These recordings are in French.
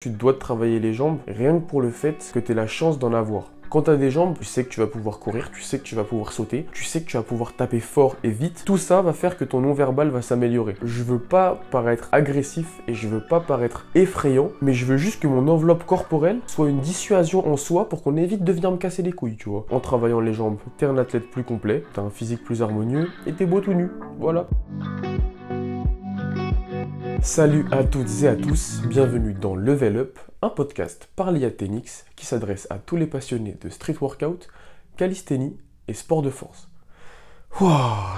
Tu dois travailler les jambes rien que pour le fait que tu aies la chance d'en avoir. Quand tu as des jambes, tu sais que tu vas pouvoir courir, tu sais que tu vas pouvoir sauter, tu sais que tu vas pouvoir taper fort et vite. Tout ça va faire que ton non-verbal va s'améliorer. Je veux pas paraître agressif et je veux pas paraître effrayant, mais je veux juste que mon enveloppe corporelle soit une dissuasion en soi pour qu'on évite de venir me casser les couilles, tu vois. En travaillant les jambes, t'es un athlète plus complet, t'as un physique plus harmonieux et t'es beau tout nu. Voilà. Salut à toutes et à tous, bienvenue dans Level Up, un podcast par l'IATenix qui s'adresse à tous les passionnés de street workout, calisthénie et sport de force.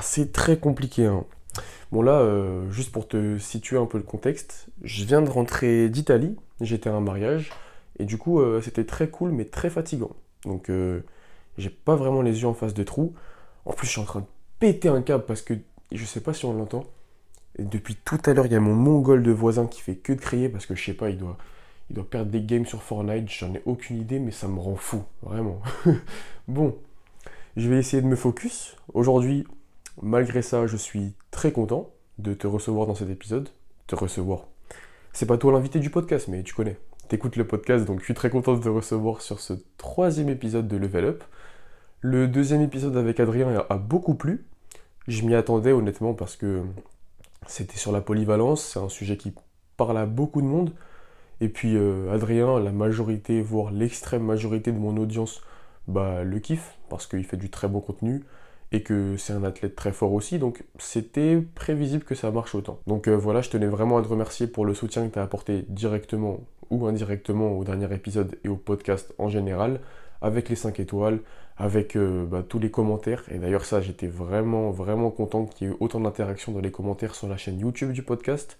c'est très compliqué. Hein. Bon là, euh, juste pour te situer un peu le contexte, je viens de rentrer d'Italie, j'étais à un mariage, et du coup euh, c'était très cool mais très fatigant. Donc euh, j'ai pas vraiment les yeux en face de trous. En plus je suis en train de péter un câble parce que je sais pas si on l'entend depuis tout à l'heure, il y a mon mongol de voisin qui fait que de crier parce que je sais pas, il doit, il doit perdre des games sur Fortnite. J'en ai aucune idée, mais ça me rend fou, vraiment. bon, je vais essayer de me focus. Aujourd'hui, malgré ça, je suis très content de te recevoir dans cet épisode. Te recevoir. C'est pas toi l'invité du podcast, mais tu connais. T'écoutes le podcast, donc je suis très content de te recevoir sur ce troisième épisode de Level Up. Le deuxième épisode avec Adrien a beaucoup plu. Je m'y attendais honnêtement parce que c'était sur la polyvalence, c'est un sujet qui parle à beaucoup de monde. Et puis euh, Adrien, la majorité, voire l'extrême majorité de mon audience, bah, le kiffe, parce qu'il fait du très bon contenu, et que c'est un athlète très fort aussi, donc c'était prévisible que ça marche autant. Donc euh, voilà, je tenais vraiment à te remercier pour le soutien que tu as apporté directement ou indirectement au dernier épisode et au podcast en général, avec les 5 étoiles, avec euh, bah, tous les commentaires. Et d'ailleurs ça, j'étais vraiment, vraiment content qu'il y ait autant d'interactions dans les commentaires sur la chaîne YouTube du podcast,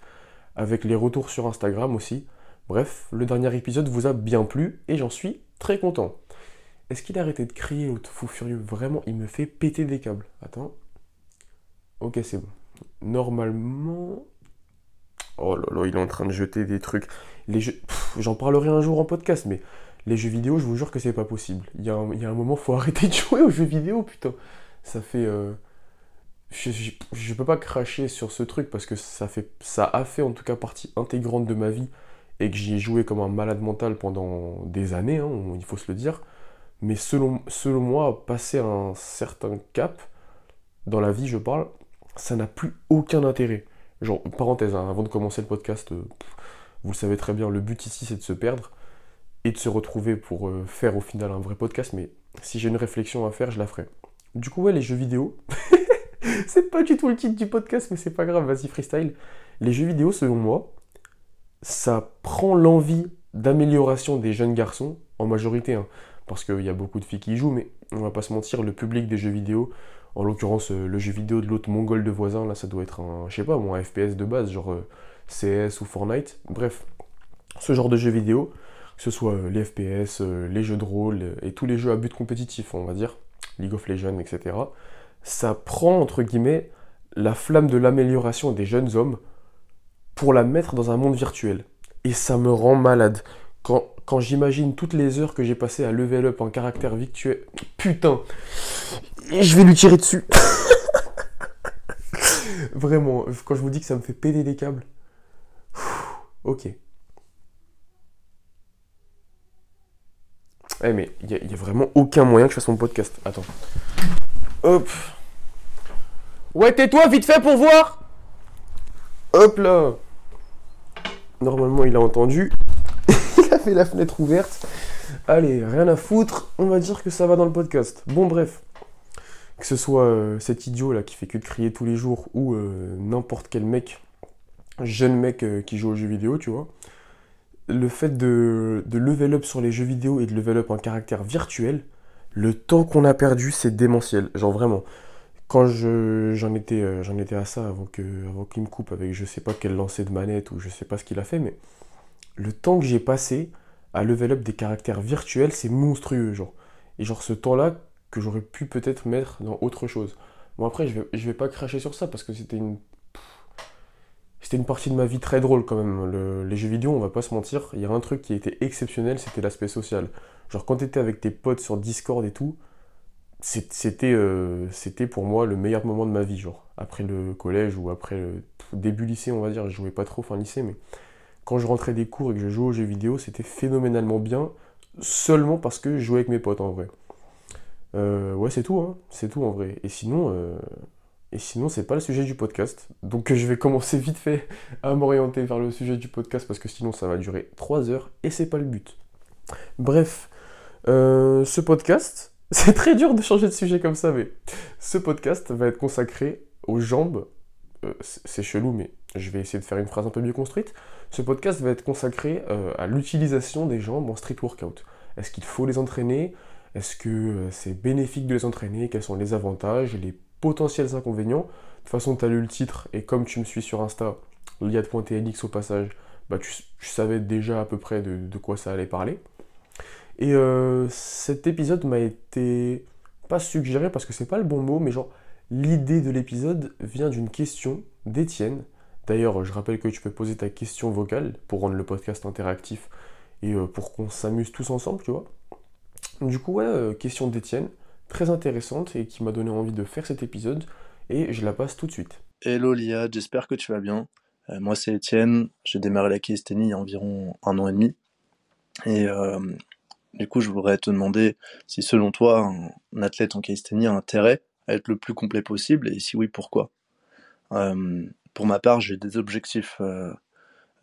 avec les retours sur Instagram aussi. Bref, le dernier épisode vous a bien plu et j'en suis très content. Est-ce qu'il a arrêté de crier au fou furieux? Vraiment, il me fait péter des câbles. Attends. Ok, c'est bon. Normalement... Oh là là, il est en train de jeter des trucs. Les jeux... J'en parlerai un jour en podcast, mais les jeux vidéo, je vous jure que c'est pas possible. Il y, a un, il moment, faut arrêter de jouer aux jeux vidéo, putain. Ça fait. Euh, je, je, peux pas cracher sur ce truc parce que ça, fait, ça a fait en tout cas partie intégrante de ma vie et que j'y ai joué comme un malade mental pendant des années, hein, il faut se le dire. Mais selon, selon moi, passer un certain cap, dans la vie je parle, ça n'a plus aucun intérêt. Genre, parenthèse, hein, avant de commencer le podcast, euh, vous le savez très bien, le but ici c'est de se perdre et de se retrouver pour euh, faire au final un vrai podcast, mais si j'ai une réflexion à faire, je la ferai. Du coup, ouais, les jeux vidéo, c'est pas du tout le titre du podcast, mais c'est pas grave, vas-y freestyle. Les jeux vidéo, selon moi, ça prend l'envie d'amélioration des jeunes garçons, en majorité, hein, parce qu'il y a beaucoup de filles qui y jouent, mais on va pas se mentir, le public des jeux vidéo, en l'occurrence euh, le jeu vidéo de l'autre mongol de voisin, là ça doit être un, je sais pas, un FPS de base, genre euh, CS ou Fortnite, bref, ce genre de jeux vidéo, que ce soit euh, les FPS, euh, les jeux de rôle euh, et tous les jeux à but compétitif, on va dire, League of Legends, etc. Ça prend, entre guillemets, la flamme de l'amélioration des jeunes hommes pour la mettre dans un monde virtuel. Et ça me rend malade. Quand, j'imagine toutes les heures que j'ai passées à level up en caractère virtuel... Putain Je vais lui tirer dessus Vraiment, quand je vous dis que ça me fait péter des câbles... Ok. Eh mais il n'y a, vraiment aucun moyen que je fasse mon podcast. Attends. Hop. Ouais, tais-toi, vite fait pour voir Hop là Normalement, il a entendu. il a fait la fenêtre ouverte. Allez, rien à foutre. On va dire que ça va dans le podcast. Bon, bref. Que ce soit euh, cet idiot là qui fait que de crier tous les jours ou euh, n'importe quel mec, jeune mec euh, qui joue aux jeux vidéo, tu vois le fait de, level up sur les jeux vidéo et de level up en caractère virtuel, le temps qu'on a perdu, c'est démentiel. Genre vraiment. Quand j'en étais, euh, j'en étais à ça avant qu'il avant me coupe avec je sais pas quel lancer de manette ou je sais pas ce qu'il a fait, mais le temps que j'ai passé à level up des caractères virtuels, c'est monstrueux, genre. Et genre ce temps-là que j'aurais pu peut-être mettre dans autre chose. Bon après, je vais, je vais pas cracher sur ça parce que c'était une c'était une partie de ma vie très drôle quand même. les jeux vidéo, on va pas se mentir, il y a un truc qui été exceptionnel, c'était l'aspect social. Genre quand t'étais avec tes potes sur Discord et tout, c'était euh, c'était pour moi le meilleur moment de ma vie, genre. Après le collège ou après le début lycée, on va dire, je jouais pas trop fin lycée, mais quand je rentrais des cours et que je jouais aux jeux vidéo, c'était phénoménalement bien, seulement parce que je jouais avec mes potes en vrai. Euh, ouais, c'est tout, hein. c'est tout en vrai. Et sinon, euh, et sinon, c'est pas le sujet du podcast. Donc je vais commencer vite fait à m'orienter vers le sujet du podcast parce que sinon ça va durer 3 heures et c'est pas le but. Bref, euh, ce podcast, c'est très dur de changer de sujet comme ça, mais ce podcast va être consacré aux jambes. c'est chelou, mais je vais essayer de faire une phrase un peu mieux construite. Ce podcast va être consacré à l'utilisation des jambes en street workout. Est-ce qu'il faut les entraîner? Est-ce que euh, c'est bénéfique de les entraîner? Quels sont les avantages potentiels inconvénients De toute façon, tu as lu le titre et comme tu me suis sur Insta, liad.tnx au passage, bah, tu, savais déjà à peu près de, quoi ça allait parler. Et euh, cet épisode m'a été pas suggéré parce que c'est pas le bon mot, mais genre l'idée de l'épisode vient d'une question d'Étienne. D'ailleurs, je rappelle que tu peux poser ta question vocale pour rendre le podcast interactif et euh, pour qu'on s'amuse tous ensemble, tu vois. Du coup, ouais, euh, question d'Étienne, très intéressante et qui m'a donné envie de faire cet épisode, et je la passe tout de suite. Hello Lia, j'espère que tu vas bien. Euh, moi c'est Étienne, j'ai démarré la calisthénie il y a environ un an et demi. Et euh, du coup, je voudrais te demander si selon toi, un, athlète en calisthénie a intérêt à être le plus complet possible, et si oui, pourquoi? Pour ma part, j'ai des objectifs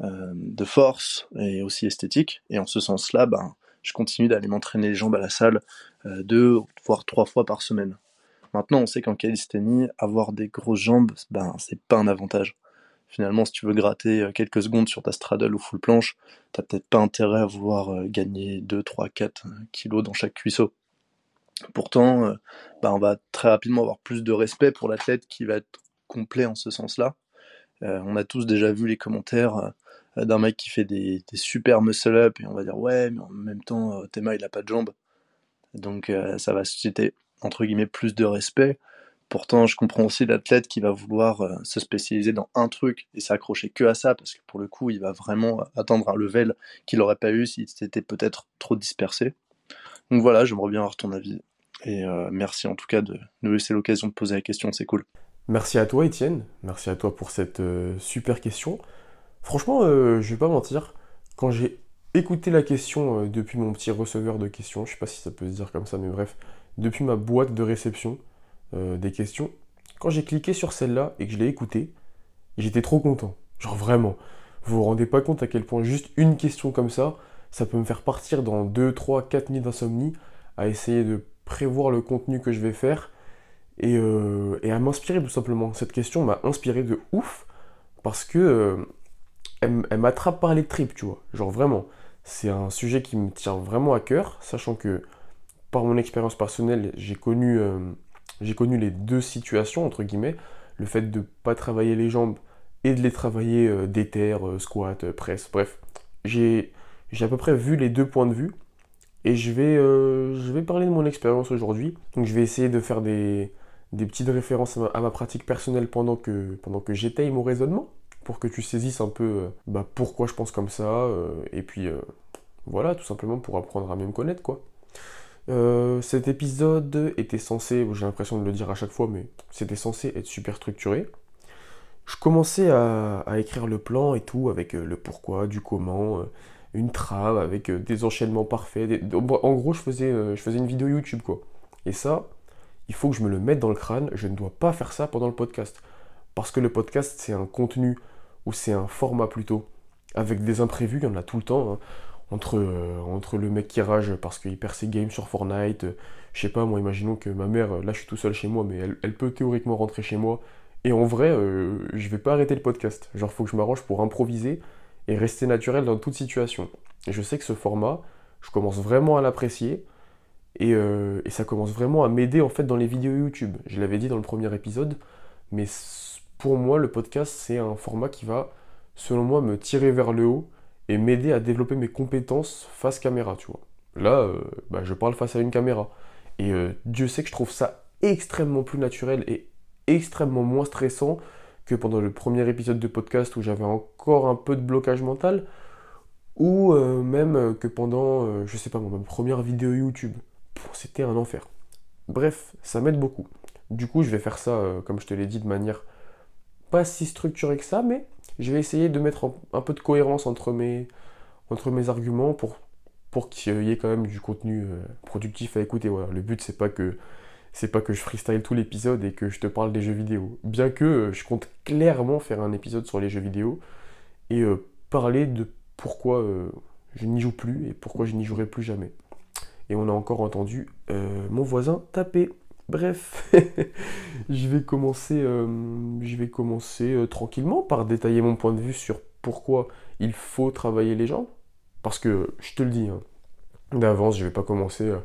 de force et aussi esthétiques, et en ce sens-là, ben, je continue d'aller m'entraîner les jambes à la salle euh, deux voire trois fois par semaine. Maintenant, on sait qu'en calisthénie, avoir des grosses jambes, ben c'est pas un avantage. Finalement, si tu veux gratter euh, quelques secondes sur ta straddle ou full planche, t'as peut-être pas intérêt à vouloir euh, gagner 2, 3, 4 kilos dans chaque cuisseau. Pourtant, ben, on va très rapidement avoir plus de respect pour l'athlète qui va être complet en ce sens-là. on a tous déjà vu les commentaires d'un mec qui fait des, super muscle-up et on va dire ouais, mais en même temps, euh, Théma il a pas de jambes. Donc euh, ça va susciter entre guillemets plus de respect. Pourtant, je comprends aussi l'athlète qui va vouloir se spécialiser dans un truc et s'accrocher que à ça parce que pour le coup, il va vraiment atteindre un level qu'il n'aurait pas eu s'il s'était peut-être trop dispersé. Donc voilà, j'aimerais bien avoir ton avis. Et merci en tout cas de nous laisser l'occasion de poser la question, c'est cool. Merci à toi Étienne, merci à toi pour cette super question. Franchement, euh, je vais pas mentir, quand j'ai écouté la question euh, depuis mon petit receveur de questions, je sais pas si ça peut se dire comme ça, mais bref, depuis ma boîte de réception euh, des questions, quand j'ai cliqué sur celle-là et que je l'ai écoutée, j'étais trop content. Genre vraiment. Vous vous rendez pas compte à quel point juste une question comme ça, ça peut me faire partir dans 2, 3, 4 nuits d'insomnie à essayer de prévoir le contenu que je vais faire et, et à m'inspirer tout simplement. Cette question m'a inspiré de ouf parce que elle, m'attrape par les tripes, tu vois. Genre vraiment, c'est un sujet qui me tient vraiment à cœur, sachant que par mon expérience personnelle, j'ai connu, euh, j'ai connu les deux situations, entre guillemets, le fait de ne pas travailler les jambes et de les travailler euh, déter, euh, squat, presse, bref. J'ai, à peu près vu les deux points de vue, et je vais, je vais parler de mon expérience aujourd'hui. Donc je vais essayer de faire des, des petites références à ma, pratique personnelle pendant que, pendant que j'étaye mon raisonnement pour que tu saisisses un peu euh, bah, pourquoi je pense comme ça, euh, et puis euh, voilà, tout simplement pour apprendre à mieux me connaître, quoi. cet épisode était censé, j'ai l'impression de le dire à chaque fois, mais c'était censé être super structuré. Je commençais à, écrire le plan et tout, avec le pourquoi, du comment, une trame, avec des enchaînements parfaits. En gros, je faisais, je faisais une vidéo YouTube, quoi. Et ça, il faut que je me le mette dans le crâne, je ne dois pas faire ça pendant le podcast. Parce que le podcast, c'est un contenu c'est un format plutôt avec des imprévus, il y en a tout le temps. Hein. Entre, euh, entre le mec qui rage parce qu'il perd ses games sur Fortnite, euh, je sais pas, moi, imaginons que ma mère, là je suis tout seul chez moi, mais elle, peut théoriquement rentrer chez moi. Et en vrai, euh, je vais pas arrêter le podcast. Genre, faut que je m'arrange pour improviser et rester naturel dans toute situation. Et je sais que ce format, je commence vraiment à l'apprécier. Et, et, ça commence vraiment à m'aider en fait dans les vidéos YouTube. Je l'avais dit dans le premier épisode, mais pour moi, le podcast, c'est un format qui va, selon moi, me tirer vers le haut et m'aider à développer mes compétences face caméra, tu vois. Là, euh, bah, je parle face à une caméra. Et euh, Dieu sait que je trouve ça extrêmement plus naturel et extrêmement moins stressant que pendant le premier épisode de podcast où j'avais encore un peu de blocage mental, ou euh, même que pendant, je sais pas, ma première vidéo YouTube. C'était un enfer. Bref, ça m'aide beaucoup. Du coup, je vais faire ça, comme je te l'ai dit, de manière pas si structuré que ça, mais je vais essayer de mettre un, peu de cohérence entre mes, arguments pour, qu'il y ait quand même du contenu euh, productif à écouter. Le but, c'est pas que c'est pas que je freestyle tout l'épisode et que je te parle des jeux vidéo. Bien que euh, je compte clairement faire un épisode sur les jeux vidéo et euh, parler de pourquoi je n'y joue plus et pourquoi je n'y jouerai plus jamais. Et on a encore entendu mon voisin taper. Bref, je vais commencer, vais commencer tranquillement par détailler mon point de vue sur pourquoi il faut travailler les gens. Parce que je te le dis, hein, d'avance, je vais pas commencer à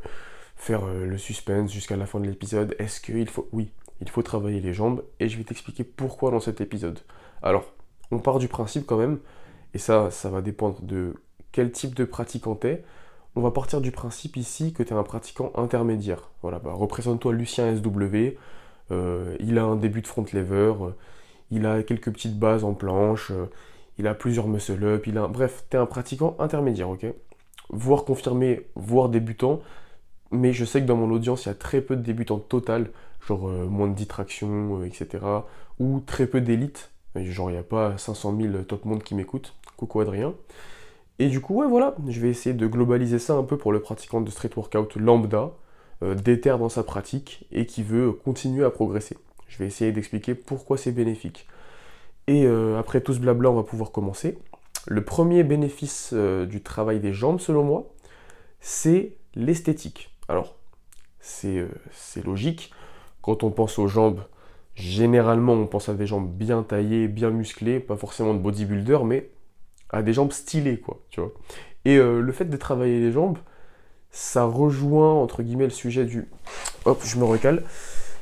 faire euh, le suspense jusqu'à la fin de l'épisode. Est-ce qu'il faut. Oui, il faut travailler les jambes et je vais t'expliquer pourquoi dans cet épisode. Alors, on part du principe quand même, et ça, ça va dépendre de quel type de pratiquant t'es. On va partir du principe ici que tu es un pratiquant intermédiaire. Voilà, bah, représente-toi Lucien SW. Euh, il a un début de front lever, euh, il a quelques petites bases en planche, il a plusieurs muscle up, il a. Bref, tu es un pratiquant intermédiaire, ok? Voire confirmé, voire débutant. Mais je sais que dans mon audience, il y a très peu de débutants total, genre euh, moins de 10 tractions, euh, etc. Ou très peu d'élites. Genre, il n'y a pas 500 000 top monde qui m'écoutent. Coucou Adrien. Et du coup, voilà, je vais essayer de globaliser ça un peu pour le pratiquant de street workout lambda, euh, déterre dans sa pratique et qui veut continuer à progresser. Je vais essayer d'expliquer pourquoi c'est bénéfique. Et après tout ce blabla, on va pouvoir commencer. Le premier bénéfice euh, du travail des jambes, selon moi, c'est l'esthétique. Alors, euh, c'est logique. Quand on pense aux jambes, généralement, on pense à des jambes bien taillées, bien musclées, pas forcément de bodybuilder, mais à des jambes stylées, quoi, tu vois. Et euh, le fait de travailler les jambes, ça rejoint, entre guillemets, le sujet du... Hop, je me recale.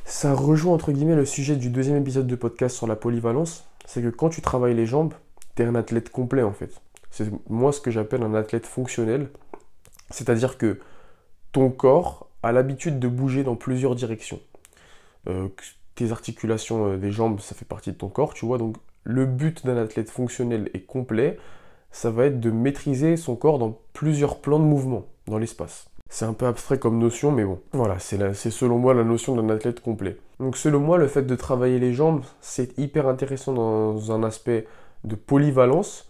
Ça rejoint, entre guillemets, le sujet du deuxième épisode de podcast sur la polyvalence. C'est que quand tu travailles les jambes, tu es un athlète complet en fait. C'est moi ce que j'appelle un athlète fonctionnel. C'est-à-dire que ton corps a l'habitude de bouger dans plusieurs directions. Euh, tes articulations euh, des jambes, ça fait partie de ton corps, tu vois. Donc le but d'un athlète fonctionnel et complet, ça va être de maîtriser son corps dans plusieurs plans de mouvement dans l'espace. C'est un peu abstrait comme notion, mais bon, voilà, c'est selon moi la notion d'un athlète complet. Donc selon moi, le fait de travailler les jambes, c'est hyper intéressant dans un aspect de polyvalence.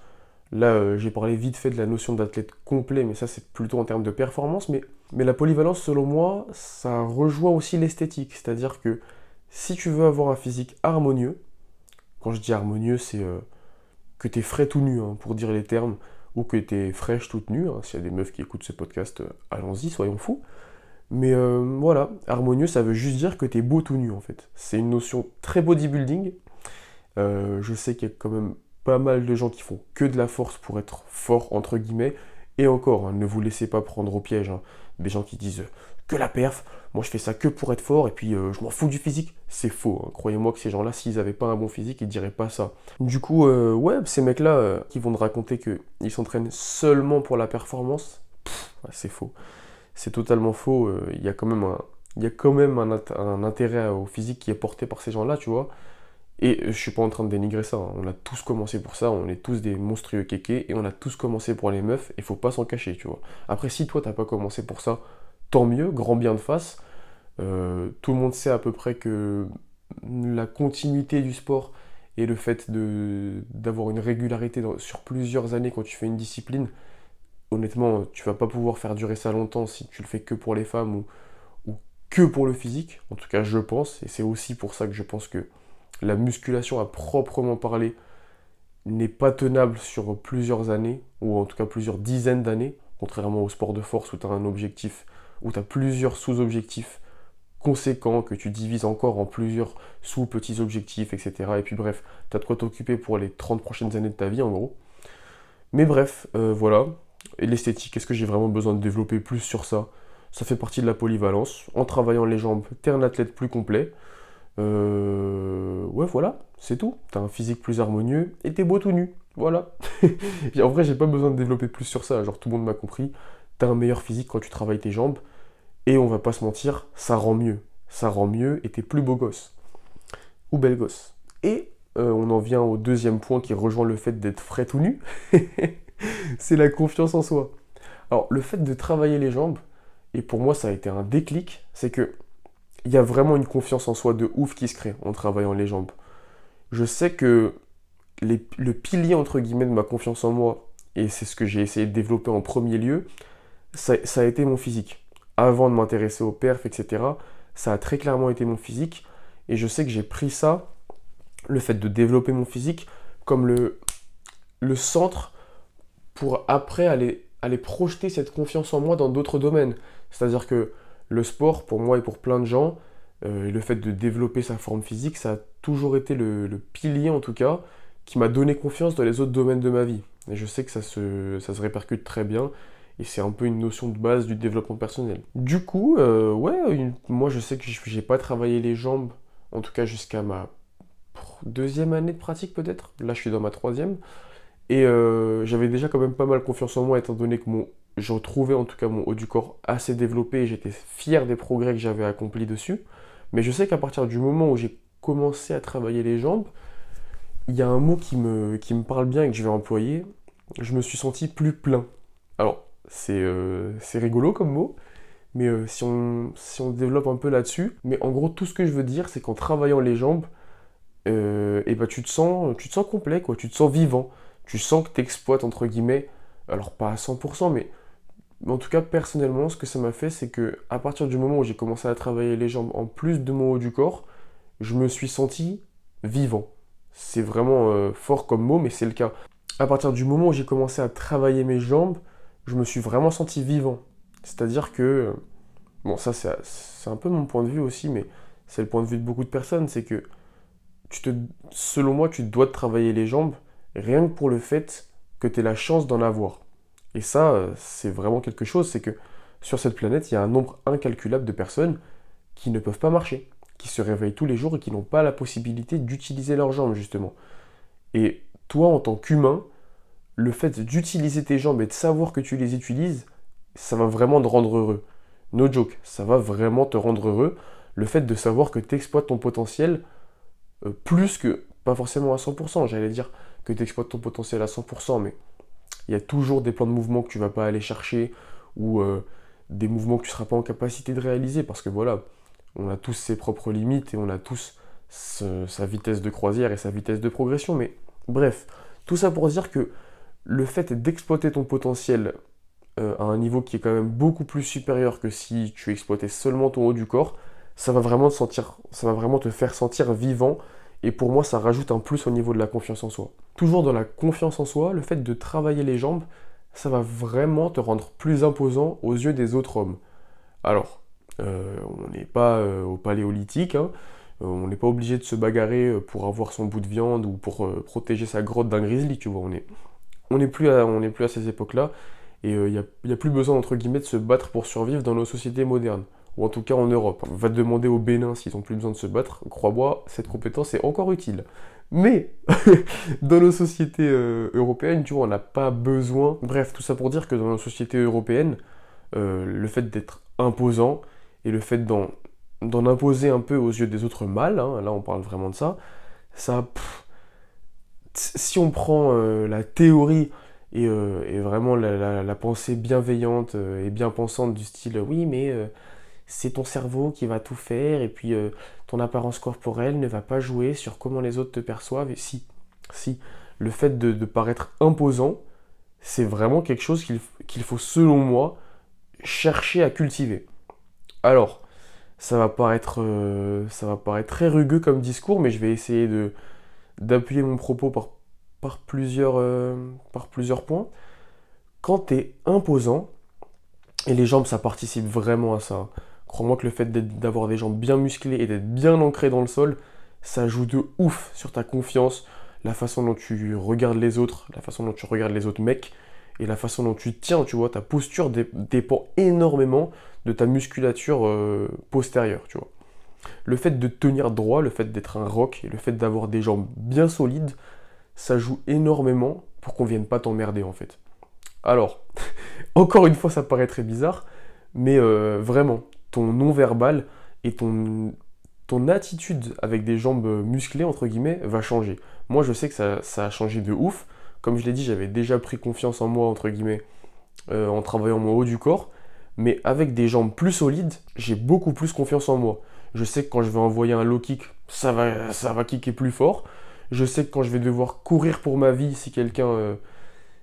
Là, euh, j'ai parlé vite fait de la notion d'athlète complet, mais ça, c'est plutôt en termes de performance. Mais, mais la polyvalence, selon moi, ça rejoint aussi l'esthétique. C'est-à-dire que si tu veux avoir un physique harmonieux, quand je dis harmonieux, c'est euh, que tu es frais tout nu, hein, pour dire les termes, ou que tu es fraîche toute nue. Hein. S'il y a des meufs qui écoutent ce podcast, euh, allons-y, soyons fous. Mais voilà, harmonieux, ça veut juste dire que tu es beau tout nu, en fait. C'est une notion très bodybuilding. je sais qu'il y a quand même pas mal de gens qui font que de la force pour être fort, entre guillemets. Et encore, hein, ne vous laissez pas prendre au piège. Des gens qui disent que la perf, moi je fais ça que pour être fort et puis euh, je m'en fous du physique. C'est faux. Hein. Croyez-moi que ces gens-là, s'ils n'avaient pas un bon physique, ils diraient pas ça. Du coup, euh, ouais, ces mecs-là euh, qui vont te raconter qu'ils s'entraînent seulement pour la performance, c'est faux. C'est totalement faux. Il y a quand même un, y a quand même un intérêt au physique qui est porté par ces gens-là, tu vois. Et je suis pas en train de dénigrer ça, hein. on a tous commencé pour ça, on est tous des monstrueux kékés, et on a tous commencé pour les meufs, et faut pas s'en cacher, tu vois. Après, si toi t'as pas commencé pour ça, tant mieux, grand bien de face. Euh, tout le monde sait à peu près que la continuité du sport et le fait d'avoir une régularité sur plusieurs années quand tu fais une discipline, honnêtement, tu vas pas pouvoir faire durer ça longtemps si tu le fais que pour les femmes ou, ou que pour le physique. En tout cas, je pense, et c'est aussi pour ça que je pense que la musculation à proprement parler n'est pas tenable sur plusieurs années, ou en tout cas plusieurs dizaines d'années, contrairement au sport de force où tu as un objectif, où tu as plusieurs sous-objectifs conséquents que tu divises encore en plusieurs sous-petits objectifs, etc. Et puis bref, tu as de quoi t'occuper pour les 30 prochaines années de ta vie en gros. Mais bref, euh, voilà. Et l'esthétique, est-ce que j'ai vraiment besoin de développer plus sur ça? Ça fait partie de la polyvalence. En travaillant les jambes, tu es un athlète plus complet. Euh, ouais, voilà, c'est tout. T'as un physique plus harmonieux et t'es beau tout nu. Voilà. en vrai, j'ai pas besoin de développer plus sur ça. Genre, tout le monde m'a compris. T'as un meilleur physique quand tu travailles tes jambes. Et on va pas se mentir, ça rend mieux. Ça rend mieux et t'es plus beau gosse. Ou belle gosse. Et euh, on en vient au deuxième point qui rejoint le fait d'être frais tout nu. c'est la confiance en soi. Alors, le fait de travailler les jambes, et pour moi, ça a été un déclic, c'est que il y a vraiment une confiance en soi de ouf qui se crée en travaillant les jambes. je sais que le pilier entre guillemets de ma confiance en moi, et c'est ce que j'ai essayé de développer en premier lieu, ça, a été mon physique. Avant de m'intéresser au perf, etc., ça a très clairement été mon physique. Et je sais que j'ai pris ça, le fait de développer mon physique, comme le, le centre pour après aller, aller projeter cette confiance en moi dans d'autres domaines. C'est-à-dire que le sport, pour moi et pour plein de gens, euh, le fait de développer sa forme physique, ça a toujours été le, pilier en tout cas qui m'a donné confiance dans les autres domaines de ma vie. Et je sais que ça se, ça se répercute très bien. Et c'est un peu une notion de base du développement personnel. Du coup, euh, ouais, moi je sais que j'ai pas travaillé les jambes, en tout cas jusqu'à ma deuxième année de pratique peut-être. Là je suis dans ma troisième. Et euh, j'avais déjà quand même pas mal confiance en moi étant donné que mon, je retrouvais en tout cas mon haut du corps assez développé et j'étais fier des progrès que j'avais accomplis dessus. Mais je sais qu'à partir du moment où j'ai commencé à travailler les jambes, il y a un mot qui me, qui me parle bien et que je vais employer. Je me suis senti plus plein. Alors, c'est euh, rigolo comme mot, mais euh, si, on, si on développe un peu là-dessus, mais en gros, tout ce que je veux dire, c'est qu'en travaillant les jambes, et euh, eh ben, tu, te sens, tu te sens complet, quoi. tu te sens vivant. Tu sens que tu exploites, entre guillemets, alors pas à 100%, mais en tout cas, personnellement, ce que ça m'a fait, c'est que à partir du moment où j'ai commencé à travailler les jambes en plus de mon haut du corps, je me suis senti vivant. C'est vraiment euh, fort comme mot, mais c'est le cas. À partir du moment où j'ai commencé à travailler mes jambes, je me suis vraiment senti vivant. C'est-à-dire que, euh, bon, ça c'est un peu mon point de vue aussi, mais c'est le point de vue de beaucoup de personnes, c'est que selon moi, tu dois travailler les jambes rien que pour le fait que tu aies la chance d'en avoir. Et ça, euh, c'est vraiment quelque chose, c'est que sur cette planète, il y a un nombre incalculable de personnes qui ne peuvent pas marcher, qui se réveillent tous les jours et qui n'ont pas la possibilité d'utiliser leurs jambes, justement. Et toi, en tant qu'humain, le fait d'utiliser tes jambes et de savoir que tu les utilises, ça va vraiment te rendre heureux. No joke, ça va vraiment te rendre heureux. Le fait de savoir que tu exploites ton potentiel euh, plus que, pas forcément à 100%, j'allais dire que tu exploites ton potentiel à 100%, mais il y a toujours des plans de mouvement que tu vas pas aller chercher ou euh, des mouvements que tu ne seras pas en capacité de réaliser parce que voilà, on a tous ses propres limites et on a tous sa vitesse de croisière et sa vitesse de progression. Mais bref, tout ça pour dire que le fait d'exploiter ton potentiel euh, à un niveau qui est quand même beaucoup plus supérieur que si tu exploitais seulement ton haut du corps, ça va vraiment te sentir, ça va vraiment te faire sentir vivant. Et pour moi, ça rajoute un plus au niveau de la confiance en soi. Toujours dans la confiance en soi, le fait de travailler les jambes, ça va vraiment te rendre plus imposant aux yeux des autres hommes. Alors, euh, on n'est pas euh, au paléolithique, hein. euh, on n'est pas obligé de se bagarrer pour avoir son bout de viande ou pour protéger sa grotte d'un grizzly, tu vois. On n'est plus à ces époques-là et il n'y a, a, plus besoin, entre guillemets, de se battre pour survivre dans nos sociétés modernes ou en tout cas en Europe. Va demander au Bénin s'ils n'ont plus besoin de se battre. Crois-moi, cette compétence est encore utile. Mais dans nos sociétés euh, européennes, tu vois, on n'a pas besoin. Bref, tout ça pour dire que dans nos sociétés européennes, euh, le fait d'être imposant et le fait d'en, imposer un peu aux yeux des autres mal, hein, là on parle vraiment de ça, ça. si on prend euh, la théorie et, vraiment la, la, pensée bienveillante et bien pensante du style oui, mais c'est ton cerveau qui va tout faire et puis euh, ton apparence corporelle ne va pas jouer sur comment les autres te perçoivent. Et si, si, le fait de, paraître imposant, c'est vraiment quelque chose qu'il faut, selon moi, chercher à cultiver. Alors, ça va paraître, euh, ça va paraître très rugueux comme discours, mais je vais essayer de, d'appuyer mon propos par, plusieurs, euh, par plusieurs points. Quand tu es imposant, et les jambes, ça participe vraiment à ça. Crois-moi que le fait d'avoir des jambes bien musclées et d'être bien ancré dans le sol, ça joue de ouf sur ta confiance, la façon dont tu regardes les autres, la façon dont tu regardes les autres mecs, et la façon dont tu tiens, tu vois, ta posture dépend énormément de ta musculature euh, postérieure, tu vois. Le fait de tenir droit, le fait d'être un rock et le fait d'avoir des jambes bien solides, ça joue énormément pour qu'on vienne pas t'emmerder en fait. Alors, encore une fois, ça paraît très bizarre, mais euh, vraiment, ton non-verbal et ton, attitude avec des jambes musclées, entre guillemets, va changer. Moi, je sais que ça, a changé de ouf. Comme je l'ai dit, j'avais déjà pris confiance en moi, entre guillemets, euh, en travaillant mon haut du corps. Mais avec des jambes plus solides, j'ai beaucoup plus confiance en moi. Je sais que quand je vais envoyer un low kick, ça va, ça va kicker plus fort. Je sais que quand je vais devoir courir pour ma vie, si quelqu'un euh,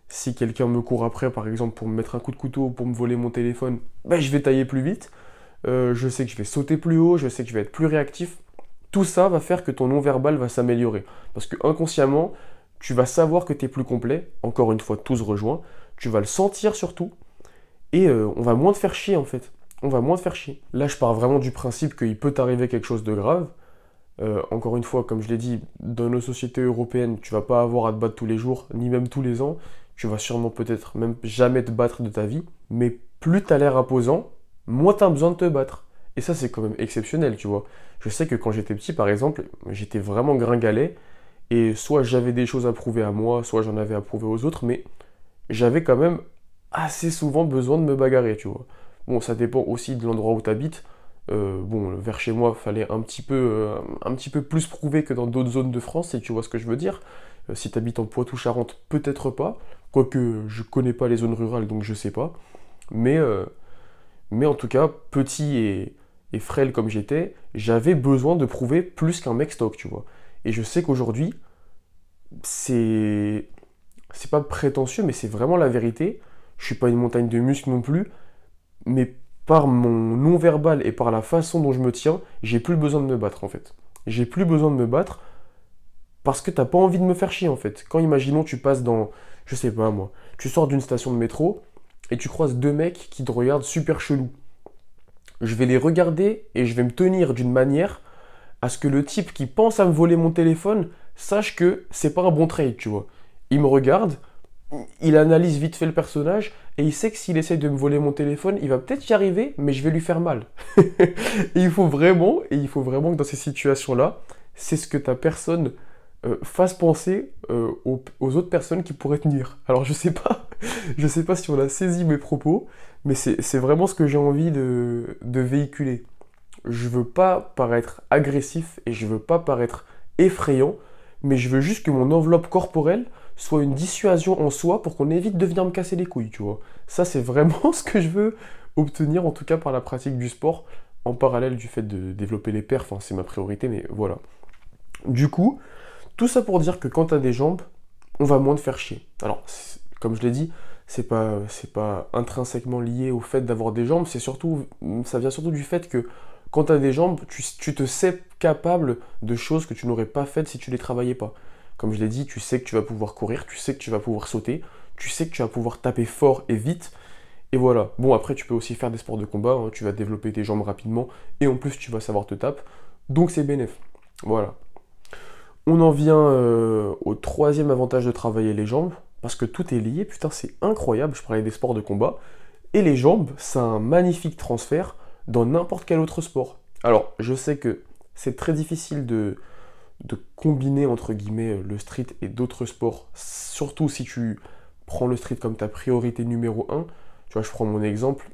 si quelqu'un me court après, par exemple, pour me mettre un coup de couteau, pour me voler mon téléphone, ben, je vais tailler plus vite. Euh, je sais que je vais sauter plus haut, je sais que je vais être plus réactif. Tout ça va faire que ton non-verbal va s'améliorer. Parce que inconsciemment, tu vas savoir que tu es plus complet. Encore une fois, tout se rejoint. Tu vas le sentir surtout. Et euh, on va moins te faire chier en fait. On va moins te faire chier. Là, je pars vraiment du principe qu'il peut t'arriver quelque chose de grave. Euh, encore une fois, comme je l'ai dit, dans nos sociétés européennes, tu vas pas avoir à te battre tous les jours, ni même tous les ans. Tu vas sûrement peut-être même jamais te battre de ta vie. Mais plus tu as l'air imposant, moins tu as besoin de te battre. Et ça, c'est quand même exceptionnel, tu vois. Je sais que quand j'étais petit, par exemple, j'étais vraiment gringalet. Et soit j'avais des choses à prouver à moi, soit j'en avais à prouver aux autres, mais j'avais quand même assez souvent besoin de me bagarrer, tu vois. Bon, ça dépend aussi de l'endroit où tu habites. Euh, bon, vers chez moi, fallait un petit, peu, euh, un petit peu plus prouver que dans d'autres zones de France, si tu vois ce que je veux dire. Euh, si tu habites en Poitou-Charentes, peut-être pas. Quoique je connais pas les zones rurales, donc je sais pas. Mais, mais en tout cas, petit et, frêle comme j'étais, j'avais besoin de prouver plus qu'un mec stock, tu vois. Et je sais qu'aujourd'hui, c'est. C'est pas prétentieux, mais c'est vraiment la vérité. Je suis pas une montagne de muscles non plus, mais par mon non-verbal et par la façon dont je me tiens, j'ai plus besoin de me battre en fait. J'ai plus besoin de me battre parce que t'as pas envie de me faire chier en fait. Quand imaginons tu passes dans, je sais pas moi, tu sors d'une station de métro et tu croises deux mecs qui te regardent super chelou. Je vais les regarder et je vais me tenir d'une manière à ce que le type qui pense à me voler mon téléphone sache que c'est pas un bon trade, tu vois. Il me regarde, il analyse vite fait le personnage et il sait que s'il essaye de me voler mon téléphone, il va peut-être y arriver, mais je vais lui faire mal. et il faut vraiment, et il faut vraiment que dans ces situations-là, c'est ce que ta personne euh, fasse penser euh, aux, autres personnes qui pourraient tenir. Alors je sais pas, je sais pas si on a saisi mes propos, mais c'est vraiment ce que j'ai envie de, véhiculer. Je veux pas paraître agressif et je veux pas paraître effrayant, mais je veux juste que mon enveloppe corporelle soit une dissuasion en soi pour qu'on évite de venir me casser les couilles, tu vois. Ça, c'est vraiment ce que je veux obtenir, en tout cas par la pratique du sport, en parallèle du fait de développer les perfs, enfin, c'est ma priorité, mais voilà. Du coup, tout ça pour dire que quand tu des jambes, on va moins te faire chier. Alors, comme je l'ai dit, c'est pas, pas intrinsèquement lié au fait d'avoir des jambes, c'est surtout, ça vient surtout du fait que quand tu des jambes, tu, te sais capable de choses que tu n'aurais pas faites si tu les travaillais pas. Comme je l'ai dit, tu sais que tu vas pouvoir courir, tu sais que tu vas pouvoir sauter, tu sais que tu vas pouvoir taper fort et vite. Et voilà. Bon, après, tu peux aussi faire des sports de combat, hein. tu vas développer tes jambes rapidement, et en plus, tu vas savoir te taper. Donc, c'est bénéf. Voilà. On en vient euh, au troisième avantage de travailler les jambes, parce que tout est lié. Putain, c'est incroyable. Je parlais des sports de combat. Et les jambes, c'est un magnifique transfert dans n'importe quel autre sport. Alors, je sais que c'est très difficile de, combiner entre guillemets le street et d'autres sports, surtout si tu prends le street comme ta priorité numéro 1. Tu vois, je prends mon exemple,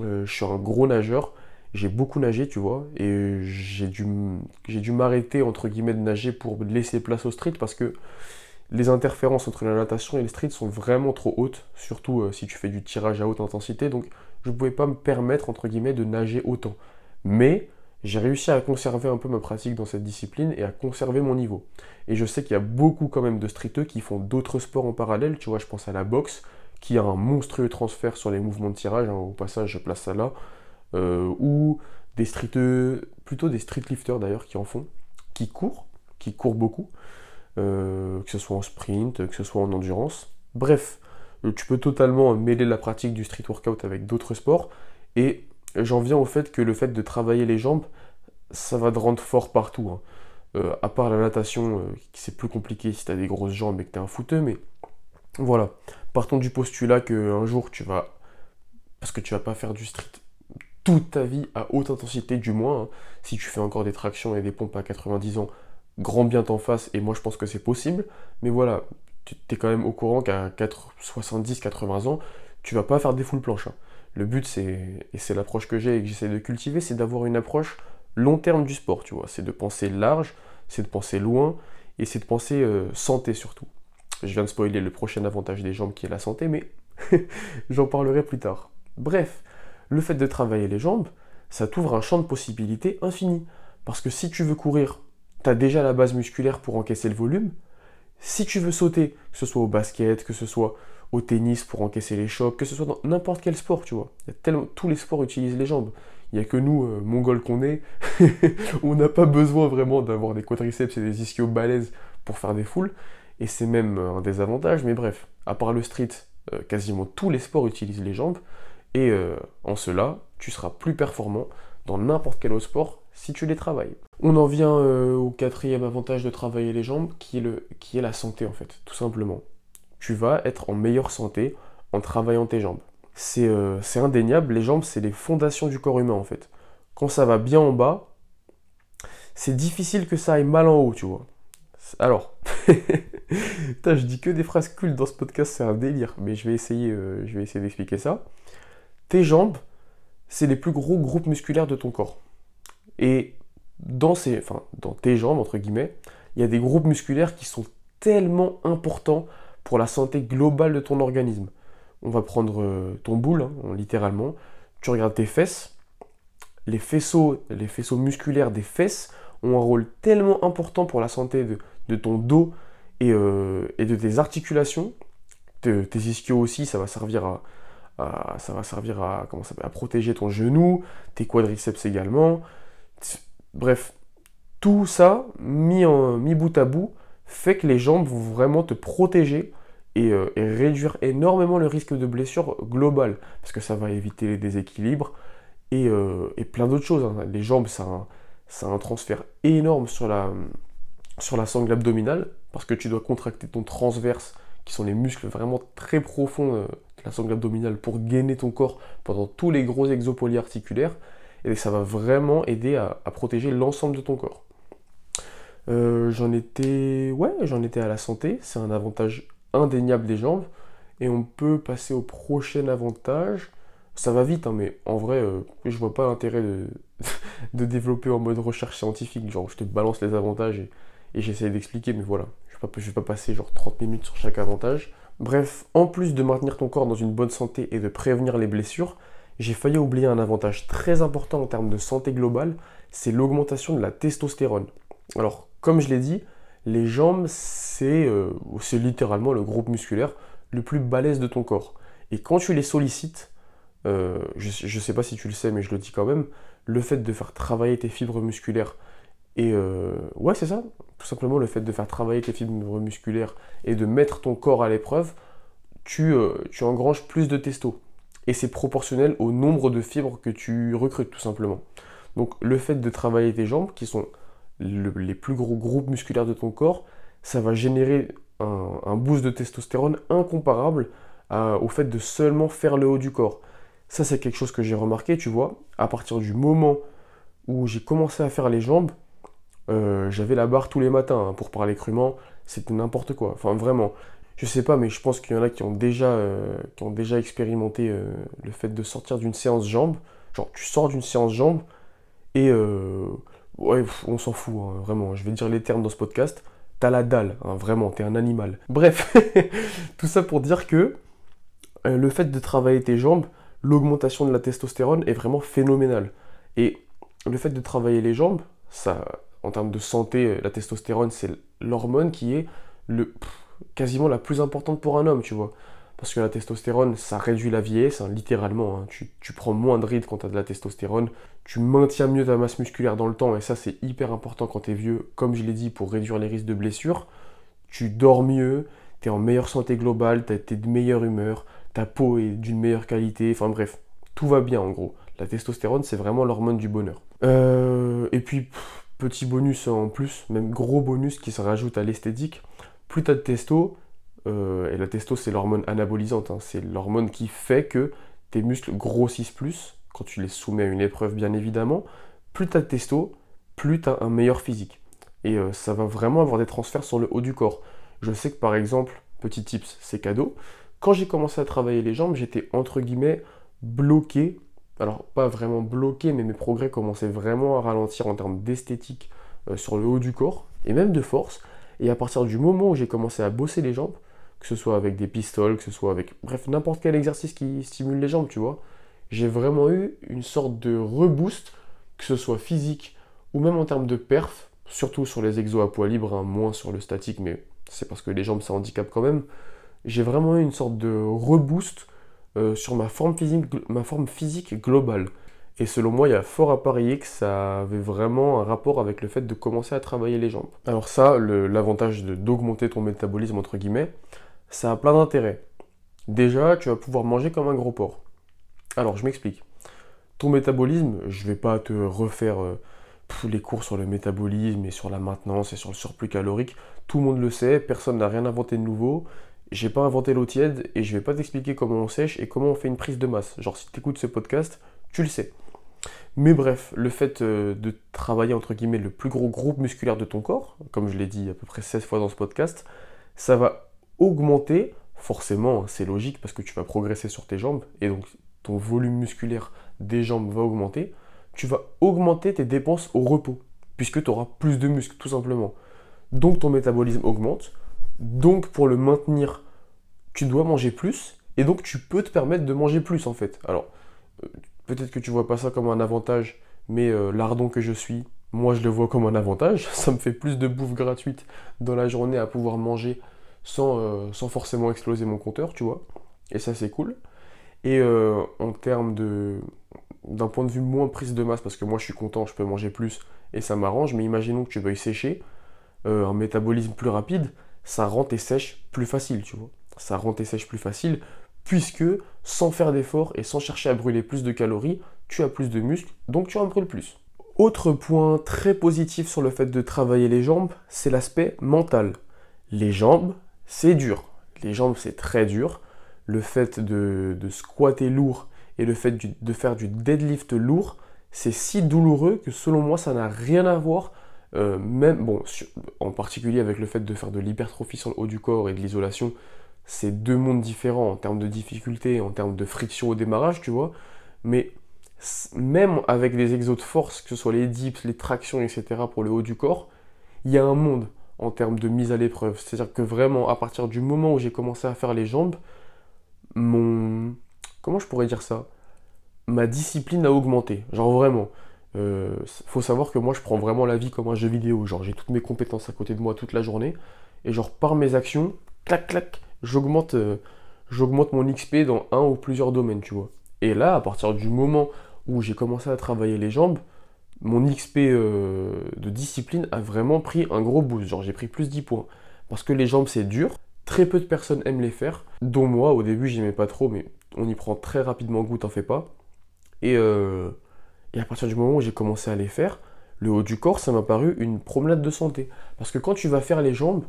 euh, je suis un gros nageur, j'ai beaucoup nagé, tu vois, et j'ai dû, dû m'arrêter entre guillemets de nager pour laisser place au street parce que les interférences entre la natation et le street sont vraiment trop hautes, surtout euh, si tu fais du tirage à haute intensité, donc je ne pouvais pas me permettre entre guillemets de nager autant. Mais j'ai réussi à conserver un peu ma pratique dans cette discipline et à conserver mon niveau. Et je sais qu'il y a beaucoup quand même de streeteux qui font d'autres sports en parallèle, tu vois, je pense à la boxe, qui a un monstrueux transfert sur les mouvements de tirage, hein, au passage je place ça là, euh, ou des streeteux, plutôt des streetlifters d'ailleurs qui en font, qui courent, qui courent beaucoup, euh, que ce soit en sprint, que ce soit en endurance. Bref, euh, tu peux totalement mêler la pratique du street workout avec d'autres sports, et j'en viens au fait que le fait de travailler les jambes, ça va te rendre fort partout. Hein. À part la natation, euh, c'est plus compliqué si tu as des grosses jambes et que tu es un fouteux, mais voilà. Partons du postulat qu'un jour tu vas. Parce que tu vas pas faire du street toute ta vie à haute intensité, du moins. Hein. Si tu fais encore des tractions et des pompes à 90 ans, grand bien t'en face, et moi je pense que c'est possible. Mais voilà, tu es quand même au courant qu'à 70-80 ans, tu vas pas faire des full planches. Hein le but, c'est, et c'est l'approche que j'ai et que j'essaie de cultiver, c'est d'avoir une approche long terme du sport, tu vois. C'est de penser large, c'est de penser loin, et c'est de penser euh, santé surtout. Je viens de spoiler le prochain avantage des jambes qui est la santé, mais j'en parlerai plus tard. Bref, le fait de travailler les jambes, ça t'ouvre un champ de possibilités infini. Parce que si tu veux courir tu as déjà la base musculaire pour encaisser le volume. Si tu veux sauter, que ce soit au basket, que ce soit au tennis pour encaisser les chocs, que ce soit dans n'importe quel sport, tu vois. tous les sports utilisent les jambes. Il n'y a que nous, euh, mongols qu'on est, on n'a pas besoin vraiment d'avoir des quadriceps et des ischios balèzes pour faire des foules. Et c'est même euh, un désavantage, mais bref, à part le street, euh, quasiment tous les sports utilisent les jambes. Et en cela, tu seras plus performant dans n'importe quel autre sport si tu les travailles. On en vient au quatrième avantage de travailler les jambes, qui est, le, qui est la santé en fait, tout simplement. Tu vas être en meilleure santé en travaillant tes jambes. Euh, c'est indéniable, les jambes, c'est les fondations du corps humain en fait. Quand ça va bien en bas, c'est difficile que ça aille mal en haut, tu vois. Alors, je dis que des phrases cultes dans ce podcast, c'est un délire, mais je vais essayer, euh, je vais essayer d'expliquer ça. Tes jambes, c'est les plus gros groupes musculaires de ton corps. Et dans, ces, enfin, dans tes jambes, entre guillemets, il y a des groupes musculaires qui sont tellement importants pour la santé globale de ton organisme. On va prendre euh, ton boule, hein, littéralement, tu regardes tes fesses, les faisceaux, musculaires des fesses ont un rôle tellement important pour la santé de, ton dos euh, et, de tes articulations, tes ischios aussi, ça va servir à, ça va servir à, protéger ton genou, tes quadriceps également. Bref, tout ça mis, en, mis bout à bout fait que les jambes vont vraiment te protéger euh, et, réduire énormément le risque de blessure globale, parce que ça va éviter les déséquilibres et, euh, plein d'autres choses. Hein. Les jambes, ça a, un, transfert énorme sur la, sangle abdominale, parce que tu dois contracter ton transverse, qui sont les muscles vraiment très profonds euh, la sangle abdominale, pour gainer ton corps pendant tous les gros exos polyarticulaires, et ça va vraiment aider à, protéger l'ensemble de ton corps. j'en étais ouais j'en étais à la santé c'est un avantage indéniable des jambes. Et on peut passer au prochain avantage. Ça va vite, hein, mais en vrai, euh, je vois pas l'intérêt de, de, développer en mode recherche scientifique. Genre, je te balance les avantages et, j'essaie d'expliquer, mais voilà. Je je vais pas passer genre 30 minutes sur chaque avantage. Bref, en plus de maintenir ton corps dans une bonne santé et de prévenir les blessures, j'ai failli oublier un avantage très important en termes de santé globale, c'est l'augmentation de la testostérone. Alors, comme je l'ai dit, les jambes, euh, c'est littéralement le groupe musculaire le plus balèze de ton corps. Et quand tu les sollicites, euh, je ne sais pas si tu le sais, mais je le dis quand même, le fait de faire travailler tes fibres musculaires, et euh, ouais, c'est ça, tout simplement le fait de faire travailler tes fibres musculaires et de mettre ton corps à l'épreuve, tu, tu engranges plus de testo. Et c'est proportionnel au nombre de fibres que tu recrutes, tout simplement. Donc le fait de travailler tes jambes, qui sont les plus gros groupes musculaires de ton corps, ça va générer un, boost de testostérone incomparable au fait de seulement faire le haut du corps. Ça, c'est quelque chose que j'ai remarqué, tu vois, à partir du moment où j'ai commencé à faire les jambes, euh, j'avais la barre tous les matins, hein, pour parler crûment, c'était n'importe quoi. Enfin, vraiment, je sais pas, mais je pense qu'il y en a qui ont déjà, euh, qui ont déjà expérimenté euh, le fait de sortir d'une séance jambes. Genre, tu sors d'une séance jambes et Ouais, on s'en fout, hein, vraiment. Je vais dire les termes dans ce podcast. T'as la dalle, hein, vraiment, t'es un animal. Bref, tout ça pour dire que le fait de travailler tes jambes, l'augmentation de la testostérone est vraiment phénoménale. Et le fait de travailler les jambes, ça, en termes de santé, la testostérone, c'est l'hormone qui est le, quasiment la plus importante pour un homme, tu vois. Parce que la testostérone, ça réduit la vieillesse, hein, littéralement. Hein. Tu, prends moins de rides quand tu as de la testostérone. Tu maintiens mieux ta masse musculaire dans le temps. Et ça, c'est hyper important quand tu es vieux, comme je l'ai dit, pour réduire les risques de blessures. Tu dors mieux, tu es en meilleure santé globale, tu es de meilleure humeur, ta peau est d'une meilleure qualité. Enfin bref, tout va bien en gros. La testostérone, c'est vraiment l'hormone du bonheur. Euh, et puis, petit bonus en plus, même gros bonus qui se rajoute à l'esthétique. Plus tu as de testo, euh, et la testo, c'est l'hormone anabolisante. Hein. C'est l'hormone qui fait que tes muscles grossissent plus, quand tu les soumets à une épreuve, bien évidemment. Plus tu as de testo, plus tu as un meilleur physique. Et euh, ça va vraiment avoir des transferts sur le haut du corps. Je sais que par exemple, petit tips, c'est cadeau. Quand j'ai commencé à travailler les jambes, j'étais entre guillemets bloqué. Alors, pas vraiment bloqué, mais mes progrès commençaient vraiment à ralentir en termes d'esthétique euh, sur le haut du corps, et même de force. Et à partir du moment où j'ai commencé à bosser les jambes, que ce soit avec des pistoles, que ce soit avec, bref, n'importe quel exercice qui stimule les jambes, tu vois. J'ai vraiment eu une sorte de reboost, que ce soit physique ou même en termes de perf, surtout sur les exos à poids libre, hein, moins sur le statique, mais c'est parce que les jambes ça handicap quand même. J'ai vraiment eu une sorte de reboost euh, sur ma forme, physique, globale. Et selon moi, il y a fort à parier que ça avait vraiment un rapport avec le fait de commencer à travailler les jambes. Alors ça, l'avantage d'augmenter ton métabolisme, entre guillemets, ça a plein d'intérêts. Déjà, tu vas pouvoir manger comme un gros porc. Alors, je m'explique. Ton métabolisme, je vais pas te refaire euh, tous les cours sur le métabolisme et sur la maintenance et sur le surplus calorique. Tout le monde le sait, personne n'a rien inventé de nouveau. J'ai pas inventé l'eau tiède et je vais pas t'expliquer comment on sèche et comment on fait une prise de masse. Genre, si tu écoutes ce podcast, tu le sais. Mais bref, le fait euh, de travailler entre guillemets le plus gros groupe musculaire de ton corps, comme je l'ai dit à peu près 16 fois dans ce podcast, ça va augmenter, forcément, c'est logique parce que tu vas progresser sur tes jambes et donc ton volume musculaire des jambes va augmenter, tu vas augmenter tes dépenses au repos puisque tu auras plus de muscles tout simplement. Donc ton métabolisme augmente, donc pour le maintenir, tu dois manger plus et donc tu peux te permettre de manger plus en fait. Alors, euh, Peut-être que tu vois pas ça comme un avantage, mais euh, lardon que je suis, moi je le vois comme un avantage. Ça me fait plus de bouffe gratuite dans la journée à pouvoir manger sans, euh, forcément exploser mon compteur, tu vois. Et ça c'est cool. Et en termes de d'un point de vue moins prise de masse, parce que moi je suis content, je peux manger plus et ça m'arrange, mais imaginons que tu veuilles sécher, un métabolisme plus rapide, ça rend tes sèches plus facile, tu vois. Ça rend tes sèches plus facile, puisque sans faire d'effort et sans chercher à brûler plus de calories, tu as plus de muscles, donc tu en brûles plus. Autre point très positif sur le fait de travailler les jambes, c'est l'aspect mental. Les jambes, c'est dur. Les jambes, c'est très dur. Le fait de, squatter lourd et le fait de faire du deadlift lourd, c'est si douloureux que selon moi, ça n'a rien à voir, euh, même, bon, en particulier avec le fait de faire de l'hypertrophie sur le haut du corps et de l'isolation, c'est deux mondes différents en termes de difficulté, en termes de friction au démarrage, tu vois. Mais même avec des exos de force, que ce soit les dips, les tractions, etc., pour le haut du corps, il y a un monde en termes de mise à l'épreuve. C'est-à-dire que vraiment, à partir du moment où j'ai commencé à faire les jambes, mon. Comment je pourrais dire ça? Ma discipline a augmenté. Genre vraiment. Euh, faut savoir que moi, je prends vraiment la vie comme un jeu vidéo. Genre, j'ai toutes mes compétences à côté de moi toute la journée. Et genre, par mes actions, clac, clac, j'augmente euh, mon XP dans un ou plusieurs domaines, tu vois. Et là, à partir du moment où j'ai commencé à travailler les jambes, mon XP euh, de discipline a vraiment pris un gros boost. Genre, j'ai pris plus 10 points. Parce que les jambes, c'est dur. Très peu de personnes aiment les faire. Dont moi, au début, j'aimais pas trop, mais on y prend très rapidement goût, t'en fais pas. Et, et à partir du moment où j'ai commencé à les faire, le haut du corps, ça m'a paru une promenade de santé. Parce que quand tu vas faire les jambes,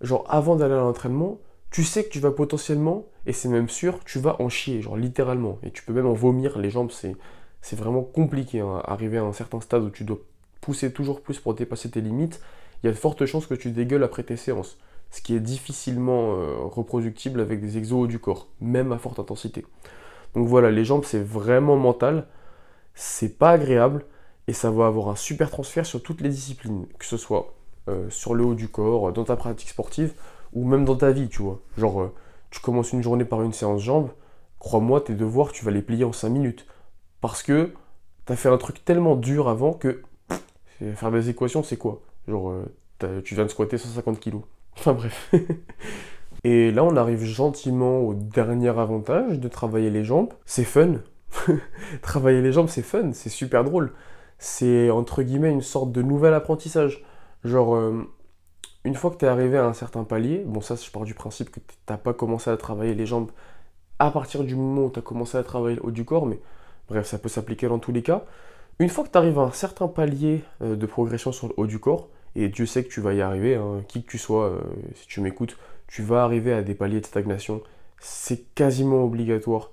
genre avant d'aller à l'entraînement, tu sais que tu vas potentiellement, et c'est même sûr, tu vas en chier, genre littéralement. Et tu peux même en vomir. Les jambes, c'est, vraiment compliqué. Hein. Arriver à un certain stade où tu dois pousser toujours plus pour dépasser tes limites, il y a de fortes chances que tu dégueules après tes séances. Ce qui est difficilement euh, reproductible avec des exos du corps, même à forte intensité. Donc voilà, les jambes, c'est vraiment mental. C'est pas agréable. Et ça va avoir un super transfert sur toutes les disciplines, que ce soit euh, sur le haut du corps, dans ta pratique sportive, ou même dans ta vie, tu vois. Genre, euh, tu commences une journée par une séance jambes, crois-moi, tes devoirs, tu vas les plier en 5 minutes. Parce que tu as fait un truc tellement dur avant que faire des équations, c'est quoi? Genre, euh, tu viens de squatter 150 kilos. Enfin bref. Et là, on arrive gentiment au dernier avantage de travailler les jambes. C'est fun. travailler les jambes, c'est fun, c'est super drôle. C'est entre guillemets une sorte de nouvel apprentissage. Genre, euh, une fois que tu es arrivé à un certain palier, bon ça je pars du principe que tu n'as pas commencé à travailler les jambes à partir du moment où tu as commencé à travailler le haut du corps, mais bref, ça peut s'appliquer dans tous les cas. Une fois que tu arrives à un certain palier euh, de progression sur le haut du corps, et Dieu sait que tu vas y arriver, hein, qui que tu sois, euh, si tu m'écoutes, tu vas arriver à des paliers de stagnation, c'est quasiment obligatoire,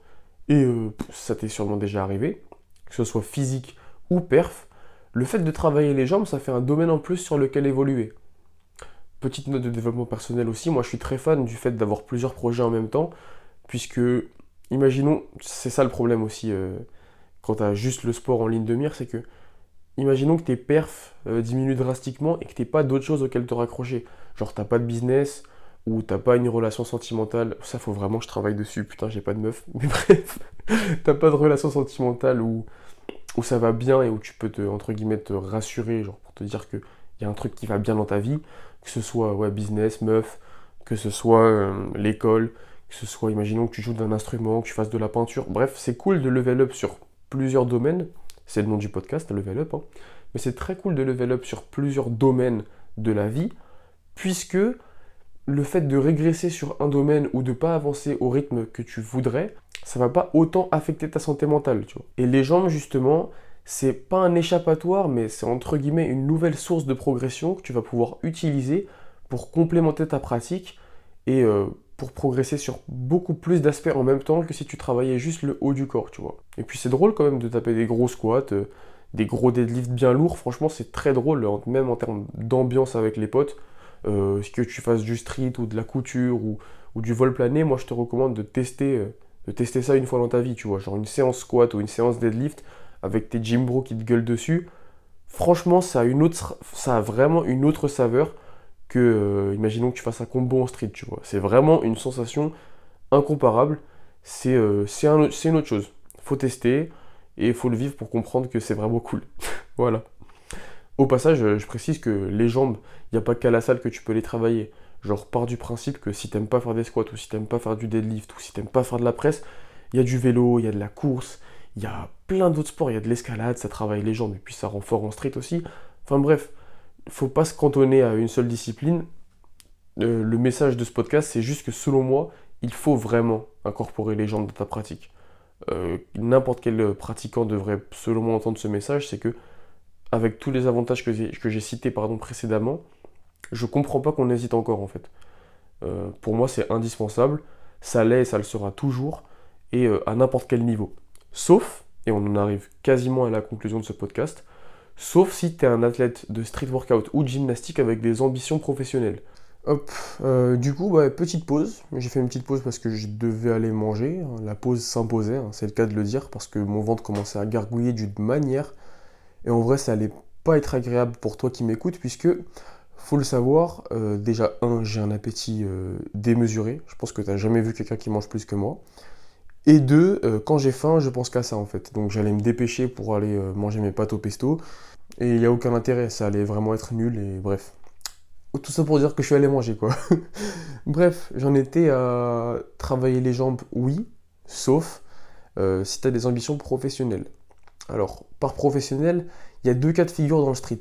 et euh, ça t'est sûrement déjà arrivé, que ce soit physique ou perf, le fait de travailler les jambes, ça fait un domaine en plus sur lequel évoluer. Petite note de développement personnel aussi, moi je suis très fan du fait d'avoir plusieurs projets en même temps, puisque, imaginons, c'est ça le problème aussi euh, quand tu as juste le sport en ligne de mire, c'est que, imaginons que tes perfs euh, diminuent drastiquement et que tu pas d'autres choses auxquelles te raccrocher. Genre t'as pas de business, ou t'as pas une relation sentimentale, ça faut vraiment que je travaille dessus, putain j'ai pas de meuf, mais bref, t'as pas de relation sentimentale où, où ça va bien et où tu peux te, entre guillemets, te rassurer, genre pour te dire que y a un truc qui va bien dans ta vie, que ce soit ouais, business, meuf, que ce soit euh, l'école, que ce soit, imaginons que tu joues d'un instrument, que tu fasses de la peinture. Bref, c'est cool de level up sur plusieurs domaines. C'est le nom du podcast, level up. Hein. Mais c'est très cool de level up sur plusieurs domaines de la vie, puisque le fait de régresser sur un domaine ou de pas avancer au rythme que tu voudrais, ça va pas autant affecter ta santé mentale. Et les jambes, justement, c'est pas un échappatoire, mais c'est entre guillemets une nouvelle source de progression que tu vas pouvoir utiliser pour complémenter ta pratique et euh, pour progresser sur beaucoup plus d'aspects en même temps que si tu travaillais juste le haut du corps, tu vois. Et puis c'est drôle quand même de taper des gros squats, euh, des gros deadlifts bien lourds, franchement c'est très drôle, même en termes d'ambiance avec les potes. Euh, que tu fasses du street ou de la couture ou, du vol plané, moi je te recommande de tester, euh, de tester ça une fois dans ta vie, tu vois. Genre une séance squat ou une séance deadlift avec tes gym bros qui te gueulent dessus. Franchement, ça a, vraiment une autre saveur que, euh, imaginons que tu fasses un combo en street, tu vois. C'est vraiment une sensation incomparable. C'est euh, une autre chose. Faut tester et faut le vivre pour comprendre que c'est vraiment cool. voilà. Au passage, je précise que les jambes, il n'y a pas qu'à la salle que tu peux les travailler. Genre, pars du principe que si t'aimes pas faire des squats, ou si t'aimes pas faire du deadlift, ou si t'aimes pas faire de la presse, il y a du vélo, il y a de la course, il y a plein d'autres sports, il y a de l'escalade, ça travaille les jambes, et puis ça rend fort en street aussi. Enfin bref, faut pas se cantonner à une seule discipline. Euh, le message de ce podcast, c'est juste que selon moi, il faut vraiment incorporer les jambes dans ta pratique. Euh, n'importe quel pratiquant devrait, selon moi, entendre ce message, c'est que, avec tous les avantages que j'ai cités précédemment, je comprends pas qu'on hésite encore en fait. Euh, pour moi, c'est indispensable, ça l'est et ça le sera toujours, et à n'importe quel niveau. Sauf, et on en arrive quasiment à la conclusion de ce podcast, sauf si tu es un athlète de street workout ou de gymnastique avec des ambitions professionnelles. Hop, euh, du coup, petite pause. J'ai fait une petite pause parce que je devais aller manger. La pause s'imposait, hein, c'est le cas de le dire, parce que mon ventre commençait à gargouiller d'une manière. Et en vrai, ça allait pas être agréable pour toi qui m'écoutes, puisque, faut le savoir, euh, déjà, un, j'ai un appétit euh, démesuré. Je pense que tu n'as jamais vu quelqu'un qui mange plus que moi. Et deux, quand j'ai faim, je pense qu'à ça en fait. Donc j'allais me dépêcher pour aller manger mes pâtes au pesto. Et il n'y a aucun intérêt, ça allait vraiment être nul et bref. Tout ça pour dire que je suis allé manger quoi. bref, j'en étais à travailler les jambes, oui, sauf euh, si tu des ambitions professionnelles. Alors, par professionnel, il y a deux cas de figure dans le street.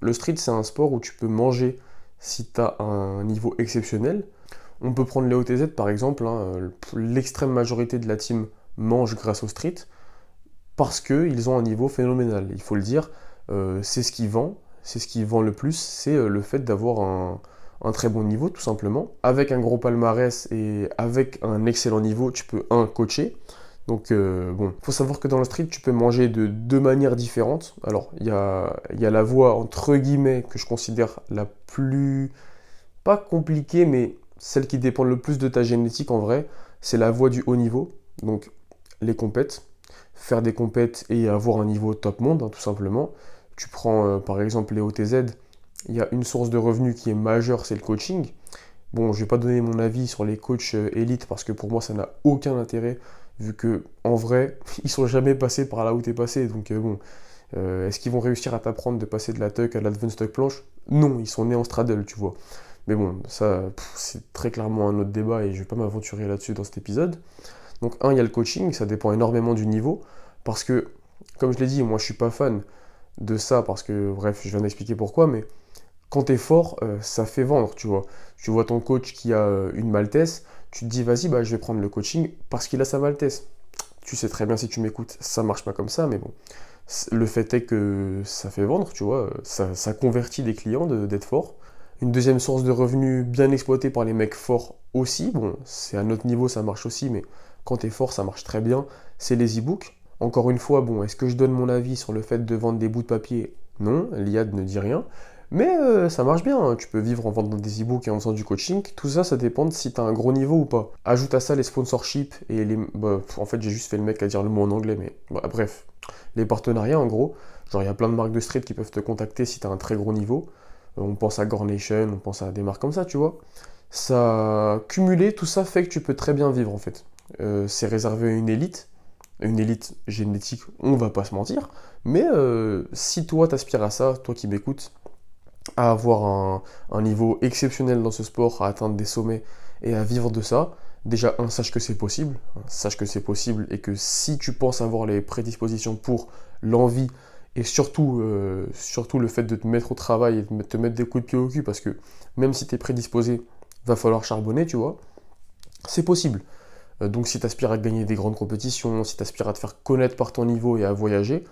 Le street, c'est un sport où tu peux manger si tu as un niveau exceptionnel. On peut prendre les OTZ par exemple, hein, l'extrême majorité de la team mange grâce au street parce qu'ils ont un niveau phénoménal, il faut le dire. Euh, c'est ce qui vend, c'est ce qui vend le plus, c'est euh, le fait d'avoir un, très bon niveau tout simplement. Avec un gros palmarès et avec un excellent niveau, tu peux un coacher. Donc euh, bon, faut savoir que dans le street, tu peux manger de deux manières différentes. Alors il y a, la voie entre guillemets que je considère la plus pas compliquée, mais celle qui dépend le plus de ta génétique en vrai, c'est la voie du haut niveau. Donc les compètes, faire des compètes et avoir un niveau top monde, hein, tout simplement. Tu prends euh, par exemple les OTZ, il y a une source de revenus qui est majeure, c'est le coaching. Bon, je vais pas donner mon avis sur les coachs euh, élites parce que pour moi ça n'a aucun intérêt vu que en vrai ils sont jamais passés par là où tu es passé. Donc euh, bon, est-ce qu'ils vont réussir à t'apprendre de passer de la tuck à l'advanced tuck planche? Non, ils sont nés en straddle, tu vois. Mais bon, ça c'est très clairement un autre débat et je vais pas m'aventurer là-dessus dans cet épisode. Donc un, il y a le coaching, ça dépend énormément du niveau parce que comme je l'ai dit, moi je suis pas fan de ça parce que, bref, je viens d'expliquer pourquoi, mais quand tu es fort, euh, ça fait vendre, tu vois. Tu vois ton coach qui a euh, une maltesse, tu te dis, vas-y, bah, je vais prendre le coaching parce qu'il a sa maltesse. Tu sais très bien si tu m'écoutes, ça marche pas comme ça, mais bon. Le fait est que ça fait vendre, tu vois, ça, convertit des clients d'être fort. Une deuxième source de revenus bien exploitée par les mecs forts aussi, bon, c'est à notre niveau, ça marche aussi, mais quand tu es fort, ça marche très bien, c'est les e-books. Encore une fois, bon, est-ce que je donne mon avis sur le fait de vendre des bouts de papier? Non, l'IAD ne dit rien. Mais euh, ça marche bien, hein. tu peux vivre en vendant des e-books et en faisant du coaching. Tout ça, ça dépend de si tu un gros niveau ou pas. Ajoute à ça les sponsorships et les. Bah, en fait, j'ai juste fait le mec à dire le mot en anglais, mais bah, bref. Les partenariats, en gros. Genre, il y a plein de marques de street qui peuvent te contacter si tu un très gros niveau. Euh, on pense à Gornation, on pense à des marques comme ça, tu vois. Ça. Cumulé, tout ça fait que tu peux très bien vivre en fait. Euh, c'est réservé à une élite une élite génétique, on va pas se mentir. Mais si toi t'aspires à ça, toi qui m'écoutes, à avoir un, niveau exceptionnel dans ce sport, à atteindre des sommets et à vivre de ça, déjà, un, sache que c'est possible. Sache que c'est possible et que si tu penses avoir les prédispositions pour l'envie et surtout, euh, surtout le fait de te mettre au travail et de te mettre des coups de pied au cul, parce que même si tu es prédisposé, va falloir charbonner, tu vois, c'est possible. Euh, donc si tu aspires à gagner des grandes compétitions, si tu aspires à te faire connaître par ton niveau et à voyager,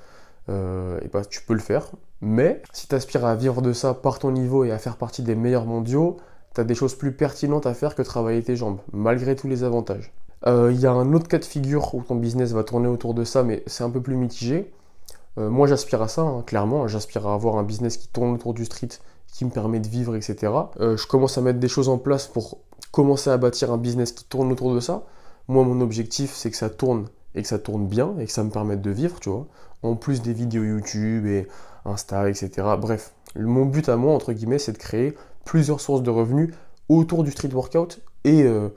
euh, et bah, tu peux le faire. Mais si tu aspires à vivre de ça par ton niveau et à faire partie des meilleurs mondiaux, tu as des choses plus pertinentes à faire que travailler tes jambes, malgré tous les avantages. Il y a un autre cas de figure où ton business va tourner autour de ça, mais c'est un peu plus mitigé. Euh, moi, j'aspire à ça, hein, clairement. J'aspire à avoir un business qui tourne autour du street, qui me permet de vivre, etc. Euh, je commence à mettre des choses en place pour commencer à bâtir un business qui tourne autour de ça. Moi, mon objectif, c'est que ça tourne et que ça tourne bien et que ça me permette de vivre, tu vois. En plus des vidéos YouTube et Insta, etc. Bref, mon but à moi, entre guillemets, c'est de créer plusieurs sources de revenus autour du street workout et euh,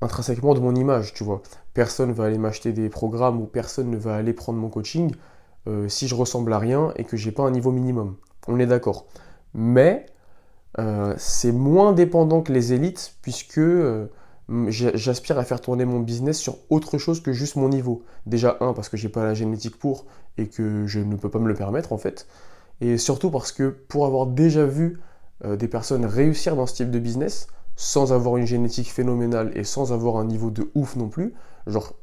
intrinsèquement de mon image, tu vois. Personne ne va aller m'acheter des programmes ou personne ne va aller prendre mon coaching euh, si je ressemble à rien et que j'ai pas un niveau minimum. On est d'accord. Mais euh, c'est moins dépendant que les élites puisque j'aspire à faire tourner mon business sur autre chose que juste mon niveau. Déjà un parce que j'ai pas la génétique pour et que je ne peux pas me le permettre en fait. Et surtout parce que pour avoir déjà vu des personnes réussir dans ce type de business sans avoir une génétique phénoménale et sans avoir un niveau de ouf non plus, genre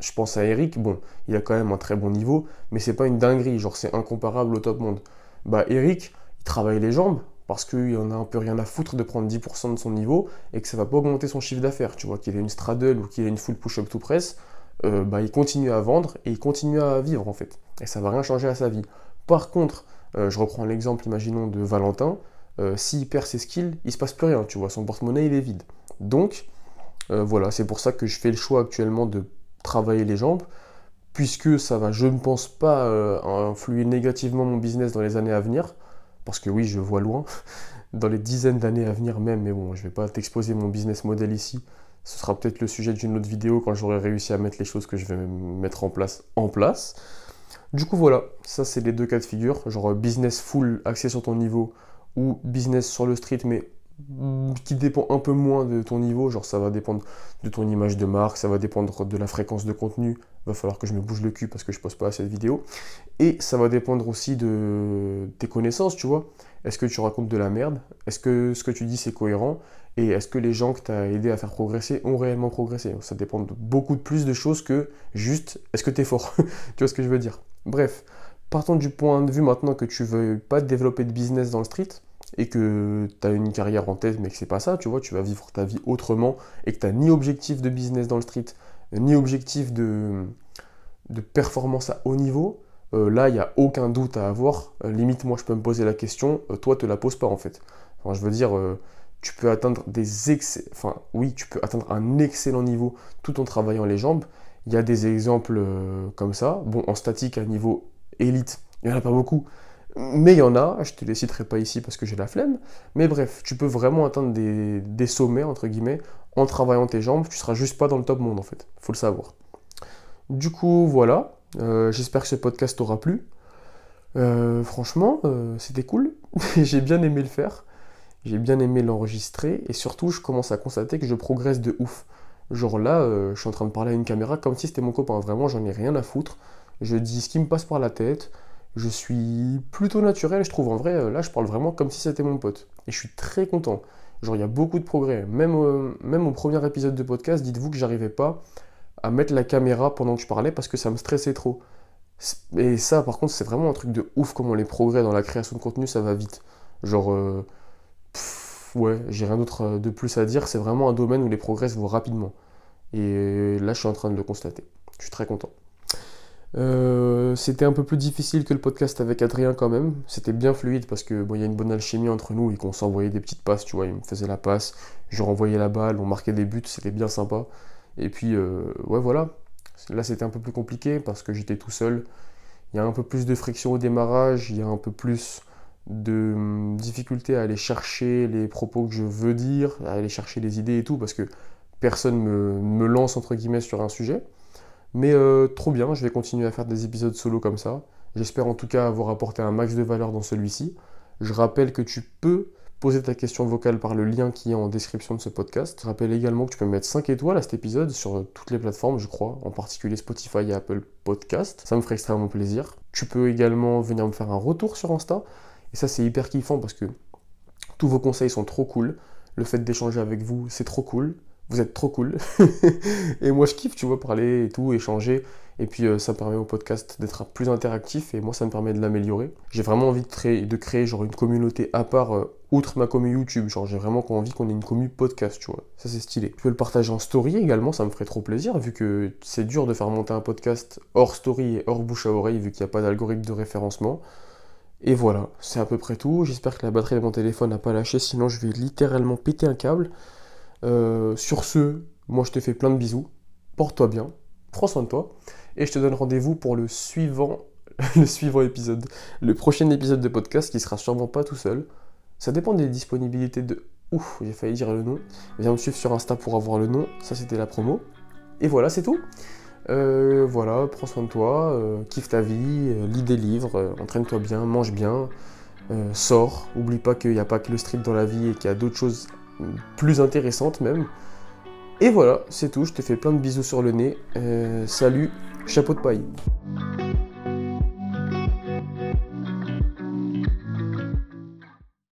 je pense à Eric, bon, il a quand même un très bon niveau, mais c'est pas une dinguerie, genre c'est incomparable au top monde. Bah Eric, il travaille les jambes parce qu'il en a un peu rien à foutre de prendre 10% de son niveau et que ça va pas augmenter son chiffre d'affaires. Tu vois, qu'il ait une straddle ou qu'il ait une full push-up to press, euh, bah il continue à vendre et il continue à vivre en fait. Et ça va rien changer à sa vie. Par contre, euh, je reprends l'exemple, imaginons, de Valentin, euh, s'il perd ses skills, il se passe plus rien, tu vois, son porte-monnaie il est vide. Donc, voilà, c'est pour ça que je fais le choix actuellement de travailler les jambes, puisque ça va, je ne pense pas, euh, influer négativement mon business dans les années à venir, parce que oui, je vois loin, dans les dizaines d'années à venir même, mais bon, je ne vais pas t'exposer mon business model ici. Ce sera peut-être le sujet d'une autre vidéo quand j'aurai réussi à mettre les choses que je vais mettre en place en place. Du coup, voilà, ça c'est les deux cas de figure, genre business full axé sur ton niveau ou business sur le street mais qui dépend un peu moins de ton niveau, genre ça va dépendre de ton image de marque, ça va dépendre de la fréquence de contenu, va falloir que je me bouge le cul parce que je poste pas cette vidéo, et ça va dépendre aussi de tes connaissances, tu vois. Est-ce que tu racontes de la merde? Est-ce que ce que tu dis c'est cohérent? Et est-ce que les gens que tu as aidé à faire progresser ont réellement progressé? Ça dépend de beaucoup de plus de choses que juste est-ce que tu es fort? Tu vois ce que je veux dire? Bref, partons du point de vue maintenant que tu veux pas développer de business dans le street, et que tu as une carrière en tête mais que c'est pas ça, tu vois, tu vas vivre ta vie autrement et que tu n'as ni objectif de business dans le street, ni objectif de, performance à haut niveau, euh, là, il n'y a aucun doute à avoir. Euh, limite, moi, je peux me poser la question, toi, euh, toi, te la pose pas en fait. Je veux dire, tu peux atteindre des excès... Enfin, oui, tu peux atteindre un excellent niveau tout en travaillant les jambes. Il y a des exemples comme ça. Bon, en statique, à niveau élite, il n'y en a pas beaucoup. Mais il y en a, je te les citerai pas ici parce que j'ai la flemme. Mais bref, tu peux vraiment atteindre des, sommets, entre guillemets, en travaillant tes jambes. Tu seras juste pas dans le top monde, en fait. faut le savoir. Du coup, voilà. Euh, j'espère que ce podcast t'aura plu. Euh, franchement, euh, c'était cool. j'ai bien aimé le faire. J'ai bien aimé l'enregistrer. Et surtout, je commence à constater que je progresse de ouf. Genre là, je suis en train de parler à une caméra comme si c'était mon copain. Vraiment, j'en ai rien à foutre. Je dis ce qui me passe par la tête je suis plutôt naturel, je trouve. En vrai, euh, là, je parle vraiment comme si c'était mon pote. Et je suis très content. Genre, il y a beaucoup de progrès. Même, euh, même au premier épisode de podcast, dites-vous que j'arrivais pas à mettre la caméra pendant que je parlais parce que ça me stressait trop. Et ça, par contre, c'est vraiment un truc de ouf comment les progrès dans la création de contenu, ça va vite. Genre, euh, ouais, j'ai rien d'autre de plus à dire. C'est vraiment un domaine où les progrès vont rapidement. Et là, je suis en train de le constater. Je suis très content. Euh, c'était un peu plus difficile que le podcast avec Adrien quand même. C'était bien fluide parce que y a une bonne alchimie entre nous et qu'on s'envoyait des petites passes, tu vois. Il me faisait la passe, je renvoyais la balle, on marquait des buts, c'était bien sympa. Et puis, euh, ouais, voilà. Là, c'était un peu plus compliqué parce que j'étais tout seul. Il y a un peu plus de friction au démarrage, il y a un peu plus de hum, difficulté à aller chercher les propos que je veux dire, à aller chercher les idées et tout parce que personne me, me lance entre guillemets sur un sujet. Mais euh, trop bien, je vais continuer à faire des épisodes solo comme ça. J'espère en tout cas avoir apporté un max de valeur dans celui-ci. Je rappelle que tu peux poser ta question vocale par le lien qui est en description de ce podcast. Je rappelle également que tu peux mettre 5 étoiles à cet épisode sur toutes les plateformes, je crois, en particulier Spotify et Apple Podcast. Ça me ferait extrêmement plaisir. Tu peux également venir me faire un retour sur Insta. Et ça, c'est hyper kiffant parce que tous vos conseils sont trop cool. Le fait d'échanger avec vous, c'est trop cool. Vous êtes trop cool. et moi, je kiffe, tu vois, parler et tout, échanger. Et puis, euh, ça permet au podcast d'être plus interactif et moi, ça me permet de l'améliorer. J'ai vraiment envie de créer, de créer genre une communauté à part, euh, outre ma commu YouTube. Genre, j'ai vraiment envie qu'on ait une commu podcast, tu vois. Ça, c'est stylé. Tu peux le partager en story également, ça me ferait trop plaisir, vu que c'est dur de faire monter un podcast hors story et hors bouche à oreille, vu qu'il n'y a pas d'algorithme de référencement. Et voilà, c'est à peu près tout. J'espère que la batterie de mon téléphone n'a pas lâché, sinon je vais littéralement péter un câble. Euh, sur ce, moi je te fais plein de bisous. Porte-toi bien, prends soin de toi. Et je te donne rendez-vous pour le suivant, le suivant épisode. Le prochain épisode de podcast qui sera sûrement pas tout seul. Ça dépend des disponibilités de. Ouf, j'ai failli dire le nom. Viens me suivre sur Insta pour avoir le nom. Ça c'était la promo. Et voilà, c'est tout. Euh, voilà, prends soin de toi, euh, kiffe ta vie, euh, lis des livres, entraîne-toi bien, mange bien, sors. Oublie pas qu'il n'y a pas que le street dans la vie et qu'il y a d'autres choses plus intéressantes même. Et voilà, c'est tout. Je te fais plein de bisous sur le nez. salut, chapeau de paille.